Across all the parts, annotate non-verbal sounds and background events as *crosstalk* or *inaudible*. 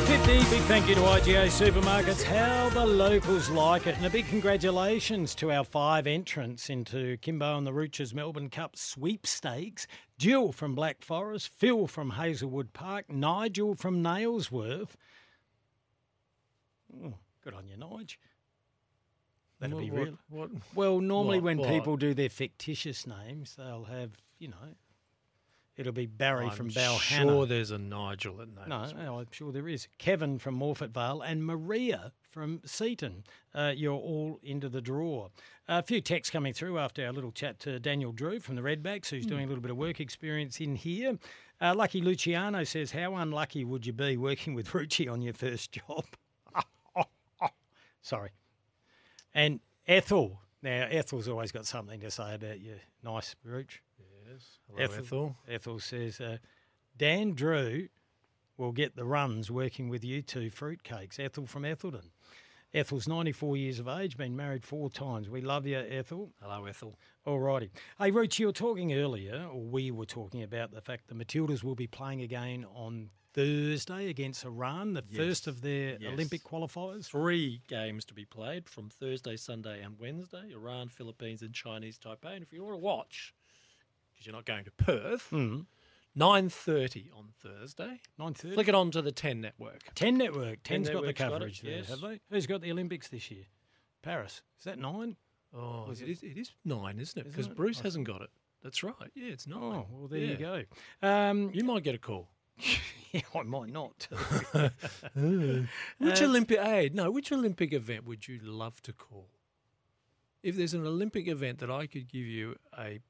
350, big thank you to IGA Supermarkets. How the locals like it. And a big congratulations to our five entrants into Kimbo and the Rooch's Melbourne Cup sweepstakes. Jill from Black Forest, Phil from Hazelwood Park, Nigel from Nailsworth. Oh, good on you, Nige. That'd What- be what- real. what- Well, normally what- when what? people do their fictitious names, they'll have, you know, it'll be Barry I'm from Balhannah. sure there's a Nigel at No, no, I'm sure there is. Kevin from Morphett Vale and Maria from Seaton. Uh, you're all into the draw. a few texts coming through after our little chat to Daniel Drew from the Redbacks, who's doing a little bit of work experience in here. Uh, Lucky Luciano says, How unlucky would you be working with Rucci on your first job? *laughs* Sorry. And Ethel. Now, Ethel's always got something to say about you. Nice, Rooch. Yes. Hello, Ethel. Ethel says, uh, Dan Drew will get the runs working with you two fruitcakes. Ethel from Ethelton. Ethel's 94 years of age, been married four times. We love you, Ethel. Hello, Ethel. All righty. Hey, Rooch, you were talking earlier, or we were talking about the fact the Matildas will be playing again on Thursday against Iran, the Yes. first of their Yes. Olympic qualifiers. Three games to be played from Thursday, Sunday, and Wednesday Iran, Philippines, and Chinese Taipei. And if you want to watch, because you're not going to Perth, Mm. 9.30 on Thursday. 9.30? Flick it on to the 10 network. 10 Network. 10 10's got the Network's got it, coverage there, yes. have they? Who's got the Olympics this year? Paris. Is that nine? Oh, Was it it- is, it is nine, isn't it? Isn't Because it? Bruce I hasn't got it. That's right. Yeah, it's nine. Oh, well, there you Yeah. go. Um, You might get a call. *laughs* yeah, I might not. *laughs* *laughs* Which Uh, Olympic aid? No, which Olympic event would you love to call? If there's an Olympic event that I could give you a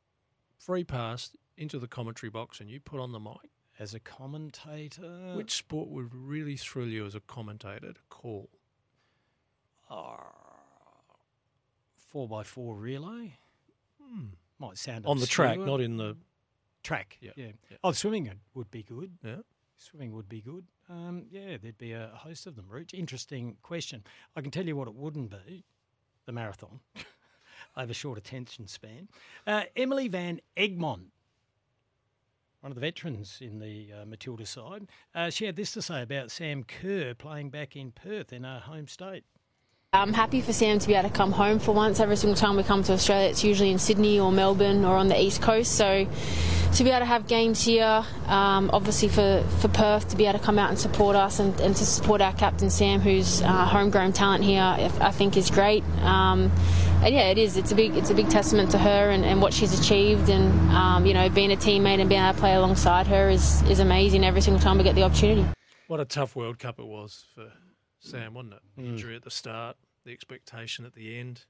free pass into the commentary box and you put on the mic, As a commentator, which sport would really thrill you as a commentator to call? four by four relay might sound Hmm. On the track, not in the track. Yeah, Yeah. yeah. Oh, swimming would be good. yeah. Swimming would be good. Um, yeah, there'd be a host of them. Rich, interesting question. I can tell you what it wouldn't be: the marathon. *laughs* I have a short attention span. Uh, Emily Van Egmond, one of the veterans in the uh, Matilda side, uh, she had this to say about Sam Kerr playing back in Perth in her home state. I'm happy for Sam to be able to come home for once. Every single time we come to Australia, it's usually in Sydney or Melbourne or on the East Coast. So to be able to have games here, um, obviously for, for Perth, to be able to come out and support us and, and to support our captain Sam, who's uh, homegrown talent here, I think is great. Um, and yeah, it is. It's a big, it's a big testament to her and, and what she's achieved. And um, you know, being a teammate and being able to play alongside her is is amazing. Every single time we get the opportunity. What a tough World Cup it was for Sam, wasn't it? Mm. Injury at the start, the expectation at the end.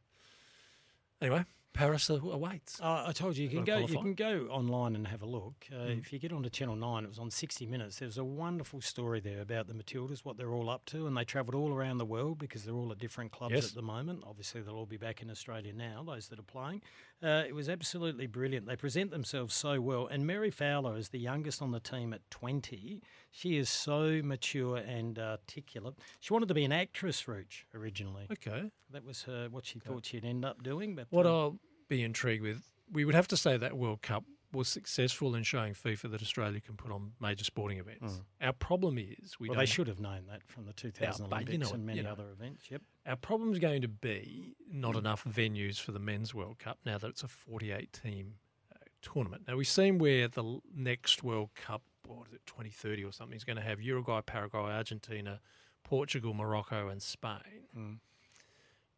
Anyway, Paris awaits. Uh, I told you you can go. You can go online and have a look. Uh, Mm. If you get onto Channel Nine, it was on 60 Minutes. There was a wonderful story there about the Matildas, what they're all up to, and they travelled all around the world because they're all at different clubs Yes. at the moment. Obviously, they'll all be back in Australia now. Those that are playing, uh, it was absolutely brilliant. They present themselves so well, and Mary Fowler is the youngest on the team at 20. She is so mature and articulate. She wanted to be an actress, Rooch, originally. Okay. That was her what she thought she'd end up doing. But What uh, I'll be intrigued with, we would have to say that World Cup was successful in showing FIFA that Australia can put on major sporting events. Our problem is we well, don't. they should have known that from the 2000 but you Olympics know and many you know. other events. Yep. Our problem is going to be not enough venues for the men's World Cup now that it's a 48 team uh, tournament. Now we've seen where the next World Cup, what is it, 2030 or something, is going to have Uruguay, Paraguay, Argentina, Portugal, Morocco, and Spain. Mm.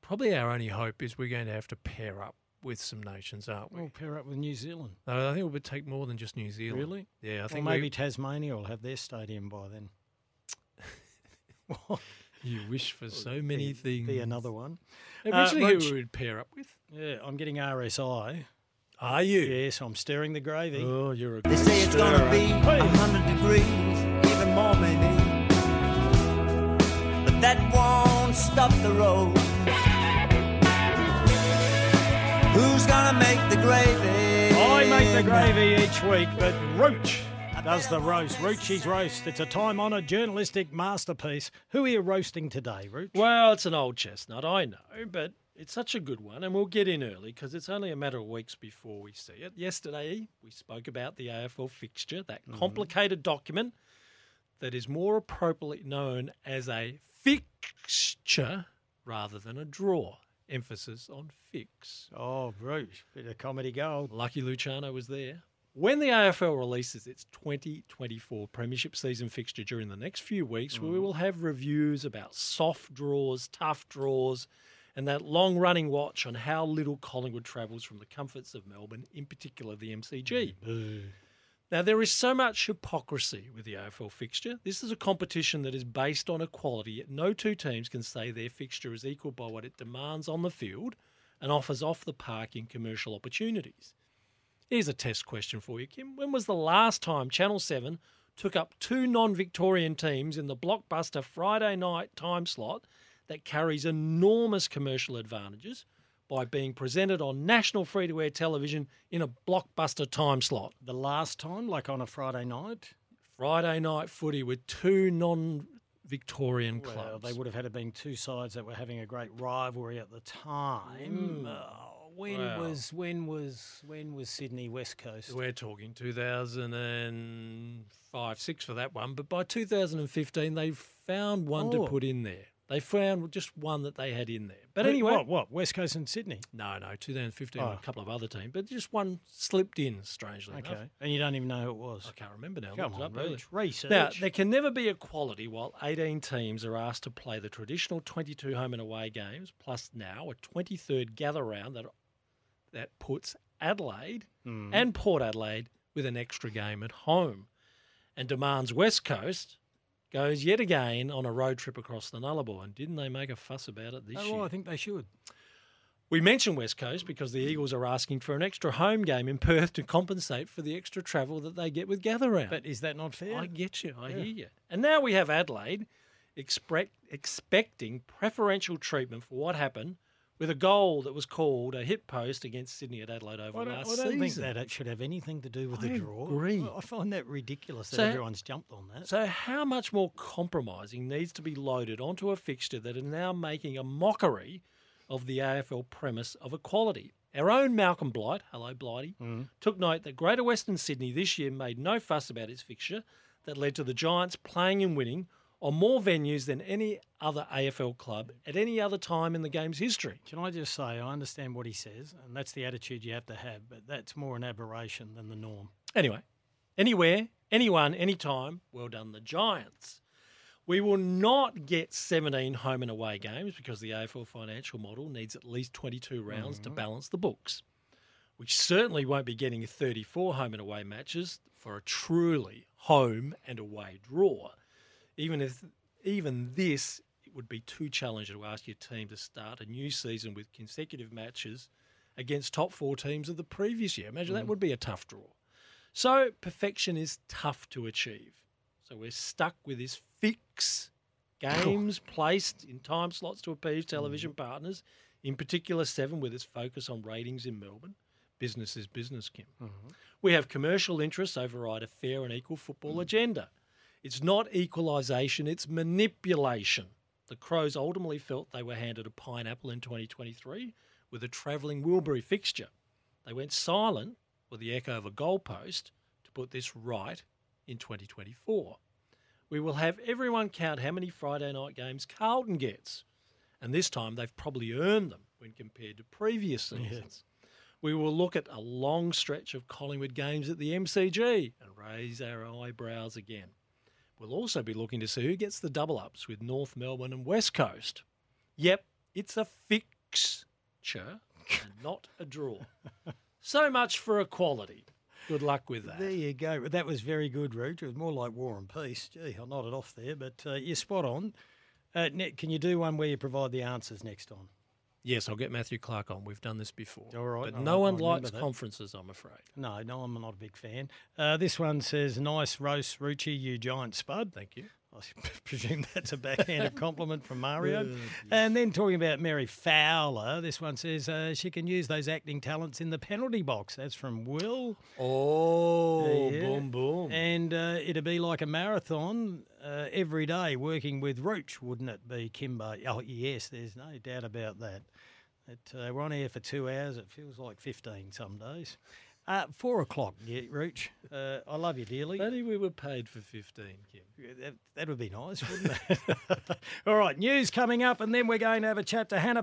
Probably our only hope is we're going to have to pair up with some nations, aren't we? We'll pair up with New Zealand. No, I think it would take more than just New Zealand. Really? Yeah, I Well, think maybe we- Tasmania will have their stadium by then. *laughs* you wish for so many be, things. Be another one. Originally, Uh, who we would pair up with? Yeah, I'm getting RSI. Are you? Yes, I'm stirring the gravy. Oh, you're a They say it's gonna stirrer. be a hundred degrees, even more maybe. But that won't stop the road. Who's gonna make the gravy? I make the gravy each week, but Rooch does the roast. Roochie's Roast. It's a time honoured journalistic masterpiece. Who are you roasting today, Rooch? Well, it's an old chestnut, I know, but it's such a good one, and we'll get in early because it's only a matter of weeks before we see it. Yesterday, we spoke about the AFL fixture, that mm-hmm. complicated document that is more appropriately known as a fixture rather than a draw. Emphasis on fix. Oh, Rooch. Bit of comedy gold. Lucky Luciano was there. When the AFL releases its 2024 Premiership season fixture during the next few weeks, we mm. will have reviews about soft draws, tough draws, and that long running watch on how little Collingwood travels from the comforts of Melbourne, in particular the MCG. Mm, Now, there is so much hypocrisy with the AFL fixture. This is a competition that is based on equality, yet no two teams can say their fixture is equal by what it demands on the field and offers off the park in commercial opportunities. Here's a test question for you, Kim. When was the last time Channel 7 took up two non Victorian teams in the blockbuster Friday night time slot that carries enormous commercial advantages by being presented on national free to air television in a blockbuster time slot? The last time, like on a Friday night, Friday night footy with two non Victorian well, clubs. they would have had to been two sides that were having a great rivalry at the time. Oh, when Wow. was when was when was Sydney West Coast? We're talking 2005, 6 for that one. But by 2015, they found one Oh. to put in there. They found just one that they had in there. But anyway, what, what West Coast and Sydney? no, no, 2015, Oh. a couple of other teams, but just one slipped in, strangely Okay, enough. and you don't even know who it was. I can't remember now. Come on, up research. Now, there can never be equality while 18 teams are asked to play the traditional 22 home and away games, plus now a 23rd gather round that, that puts Adelaide Hmm. and Port Adelaide with an extra game at home and demands West Coast goes yet again on a road trip across the Nullarbor. And didn't they make a fuss about it this oh, year? well, I think they should. We mention West Coast because the Eagles are asking for an extra home game in Perth to compensate for the extra travel that they get with gather round. But is that not fair? I get you. I Yeah. hear you. And now we have Adelaide expect, expecting preferential treatment for what happened with a goal that was called a hit post against Sydney at Adelaide Oval I don't, last I don't think that it should have anything to do with I the draw. agree. I- find that ridiculous that So- everyone's jumped on that. So, how much more compromising needs to be loaded onto a fixture that is now making a mockery of the AFL premise of equality? Our own Malcolm Blight, hello Blighty, mm. took note that Greater Western Sydney this year made no fuss about its fixture that led to the Giants playing and winning on more venues than any other AFL club at any other time in the game's history. Can I just say, I understand what he says, and that's the attitude you have to have, but that's more an aberration than the norm. Anyway, anywhere, anyone, anytime, well done, the Giants. We will not get 17 home and away games because the AFL financial model needs at least 22 rounds to mm-hmm. balance the books. We certainly won't be getting 34 home and away matches for a truly home and away draw. Even if even this it would be too challenging to ask your team to start a new season with consecutive matches against top four teams of the previous year. Imagine that mm. would be a tough draw. So perfection is tough to achieve. So we're stuck with this fix games *laughs* placed in time slots to appease mm. television partners, in particular Seven with its focus on ratings in Melbourne. Business is business, Kim. Mm-hmm. We have commercial interests override a fair and equal football mm. agenda. It's not equalisation, it's manipulation. The Crows ultimately felt they were handed a pineapple in 2023 with a travelling Wilbury fixture. They went silent with the echo of a goalpost to put this right in 2024. We will have everyone count how many Friday night games Carlton gets. And this time they've probably earned them when compared to previous seasons. We will look at a long stretch of Collingwood games at the MCG and raise our eyebrows again. We'll also be looking to see who gets the double ups with North Melbourne and West Coast. Yep, it's a fixture *laughs* not a draw. so much for equality. Good luck with that. There you go. That was very good, Rooch. It was more like War and Peace. Gee, I nodded off there, but uh, you're spot on. Uh, Nick, can you do one where you provide the answers next time? Yes, I'll get Matthew Clark on. We've done this before. All right, But all no right, one I likes conferences, I'm afraid. No, no, I'm not a big fan. Uh, this one says, "Nice roast, Roochie, you giant spud." Thank you. I *laughs* presume that's a backhanded *laughs* compliment from Mario. and then talking about Mary Fowler, this one says uh, she can use those acting talents in the penalty box. That's from Will. Oh, Yeah. boom, boom. And uh, it'd be like a marathon uh, every day working with Rooch, wouldn't it be, Kimber? Oh, yes, there's no doubt about that. It, uh, we're on air for two hours. It feels like 15 some days. Uh, four o'clock, yeah, Rooch. Uh, I love you dearly. Only we were paid for 15, Kim. Yeah, That, that would be nice, wouldn't it? *laughs* All right, news coming up, and then we're going to have a chat to Hannah.